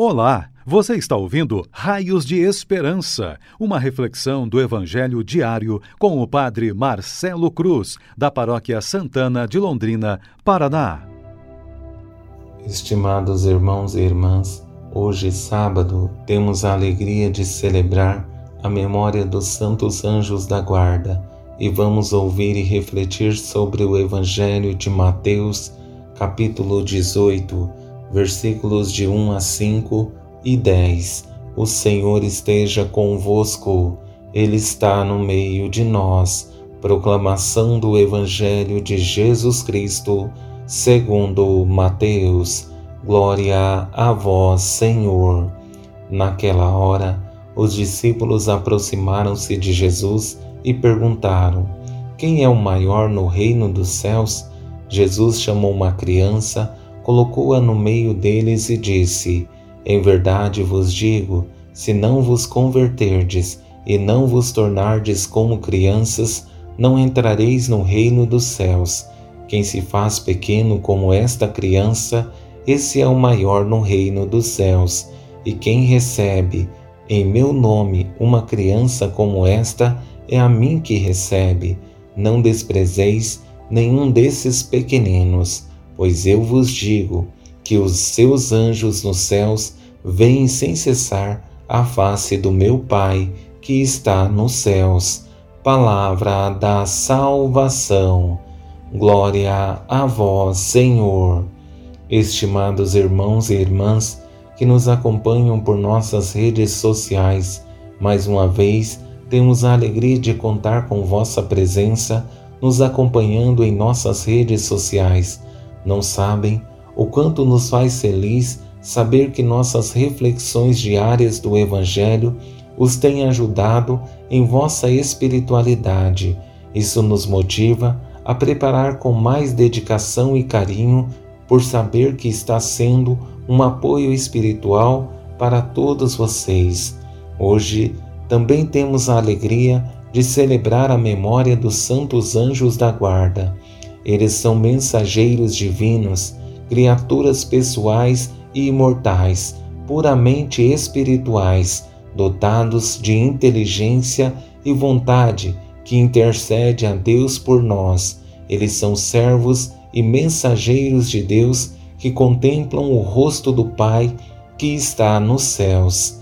Olá, você está ouvindo Raios de Esperança, uma reflexão do Evangelho diário com o Padre Marcelo Cruz, da Paróquia Santana de Londrina, Paraná. Estimados irmãos e irmãs, hoje, sábado, temos a alegria de celebrar a memória dos santos anjos da guarda e vamos ouvir e refletir sobre o Evangelho de Mateus, capítulo 18 versículos de 1 a 5 e 10. O Senhor esteja convosco, Ele está no meio de nós. Proclamação do Evangelho de Jesus Cristo, segundo Mateus. Glória a vós, Senhor. Naquela hora, os discípulos aproximaram-se de Jesus e perguntaram: Quem é o maior no reino dos céus? Jesus chamou uma criança colocou-a no meio deles e disse: Em verdade vos digo, se não vos converterdes e não vos tornardes como crianças, não entrareis no reino dos céus. Quem se faz pequeno como esta criança, esse é o maior no reino dos céus. E quem recebe em meu nome uma criança como esta, é a mim que recebe. Não desprezeis nenhum desses pequeninos Pois eu vos digo que os seus anjos nos céus veem sem cessar a face do meu Pai que está nos céus. Palavra da salvação. Glória a vós, Senhor. Estimados irmãos e irmãs que nos acompanham por nossas redes sociais, mais uma vez temos a alegria de contar com vossa presença nos acompanhando em nossas redes sociais não sabem o quanto nos faz feliz saber que nossas reflexões diárias do Evangelho os têm ajudado em vossa espiritualidade. Isso nos motiva a preparar com mais dedicação e carinho por saber que está sendo um apoio espiritual para todos vocês. Hoje também temos a alegria de celebrar a memória dos santos anjos da guarda. Eles são mensageiros divinos, criaturas pessoais e imortais, puramente espirituais, dotados de inteligência e vontade que intercede a Deus por nós. Eles são servos e mensageiros de Deus que contemplam o rosto do Pai que está nos céus.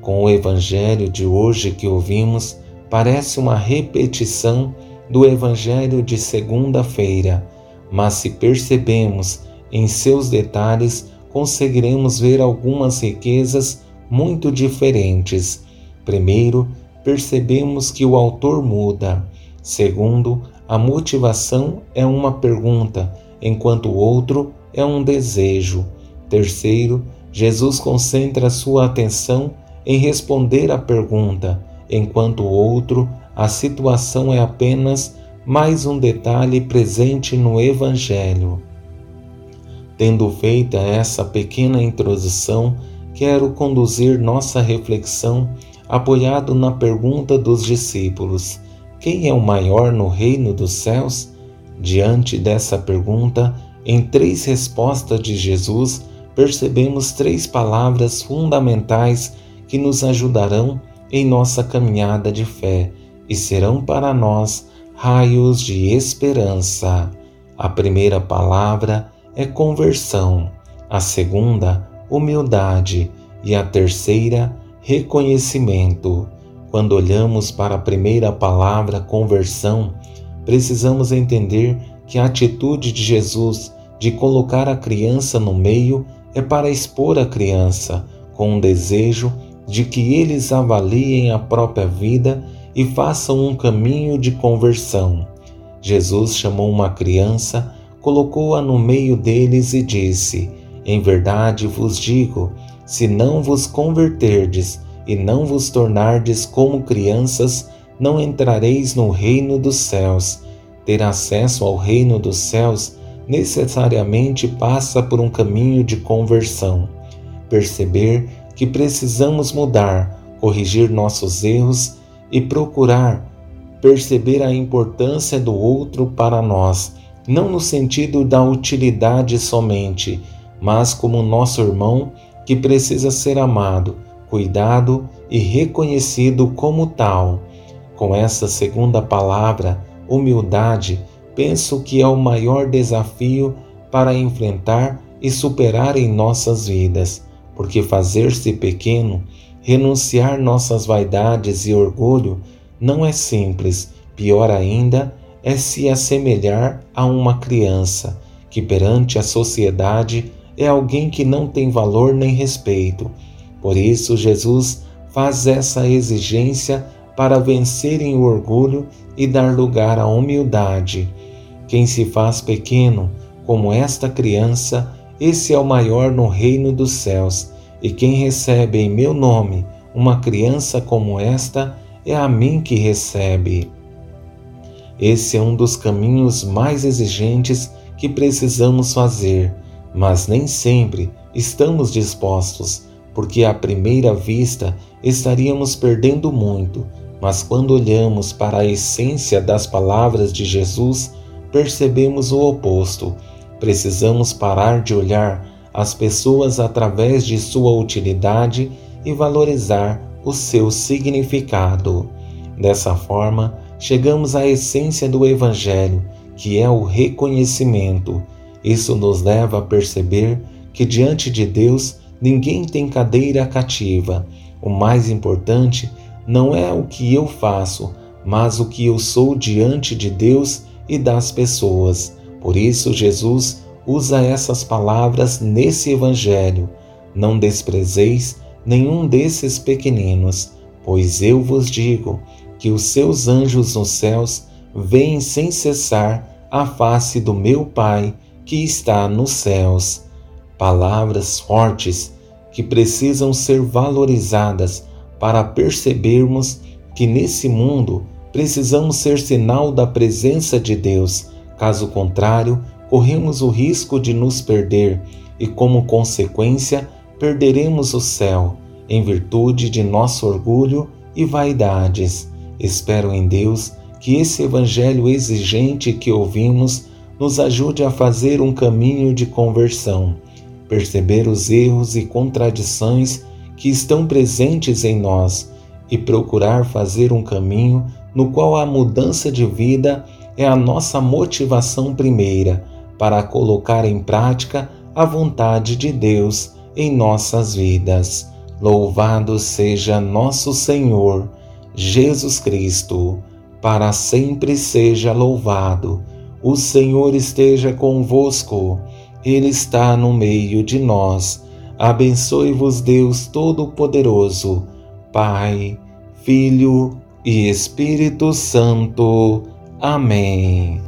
Com o evangelho de hoje que ouvimos, parece uma repetição do Evangelho de segunda-feira, mas se percebemos em seus detalhes, conseguiremos ver algumas riquezas muito diferentes. Primeiro, percebemos que o autor muda. Segundo, a motivação é uma pergunta, enquanto o outro é um desejo. Terceiro, Jesus concentra sua atenção em responder à pergunta, enquanto o outro a situação é apenas mais um detalhe presente no Evangelho. Tendo feita essa pequena introdução, quero conduzir nossa reflexão apoiado na pergunta dos discípulos: Quem é o maior no reino dos céus? Diante dessa pergunta, em três respostas de Jesus, percebemos três palavras fundamentais que nos ajudarão em nossa caminhada de fé e serão para nós raios de esperança. A primeira palavra é conversão, a segunda, humildade e a terceira, reconhecimento. Quando olhamos para a primeira palavra, conversão, precisamos entender que a atitude de Jesus de colocar a criança no meio é para expor a criança, com o desejo de que eles avaliem a própria vida e façam um caminho de conversão. Jesus chamou uma criança, colocou-a no meio deles e disse: Em verdade vos digo, se não vos converterdes e não vos tornardes como crianças, não entrareis no reino dos céus. Ter acesso ao reino dos céus necessariamente passa por um caminho de conversão. Perceber que precisamos mudar, corrigir nossos erros e procurar perceber a importância do outro para nós, não no sentido da utilidade somente, mas como nosso irmão que precisa ser amado, cuidado e reconhecido como tal. Com essa segunda palavra, humildade, penso que é o maior desafio para enfrentar e superar em nossas vidas, porque fazer-se pequeno, renunciar nossas vaidades e orgulho não é simples, pior ainda é se assemelhar a uma criança, que perante a sociedade é alguém que não tem valor nem respeito. Por isso, Jesus faz essa exigência para vencerem o orgulho e dar lugar à humildade. Quem se faz pequeno, como esta criança, esse é o maior no reino dos céus. E quem recebe em meu nome uma criança como esta, é a mim que recebe. Esse é um dos caminhos mais exigentes que precisamos fazer, mas nem sempre estamos dispostos, porque à primeira vista estaríamos perdendo muito, mas quando olhamos para a essência das palavras de Jesus, percebemos o oposto. Precisamos parar de olhar as pessoas através de sua utilidade e valorizar o seu significado. Dessa forma, chegamos à essência do Evangelho, que é o reconhecimento. Isso nos leva a perceber que diante de Deus ninguém tem cadeira cativa. O mais importante não é o que eu faço, mas o que eu sou diante de Deus e das pessoas. Por isso, Jesus usa essas palavras nesse Evangelho. Não desprezeis nenhum desses pequeninos, pois eu vos digo que os seus anjos nos céus veem sem cessar a face do meu Pai que está nos céus. Palavras fortes que precisam ser valorizadas para percebermos que nesse mundo precisamos ser sinal da presença de Deus, caso contrário, corremos o risco de nos perder e, como consequência, perderemos o céu em virtude de nosso orgulho e vaidades. Espero em Deus que esse evangelho exigente que ouvimos nos ajude a fazer um caminho de conversão, perceber os erros e contradições que estão presentes em nós e procurar fazer um caminho no qual a mudança de vida é a nossa motivação primeira para colocar em prática a vontade de Deus em nossas vidas. Louvado seja nosso Senhor Jesus Cristo, para sempre seja louvado. O Senhor esteja convosco, Ele está no meio de nós. Abençoe-vos, Deus Todo-Poderoso, Pai, Filho e Espírito Santo. Amém.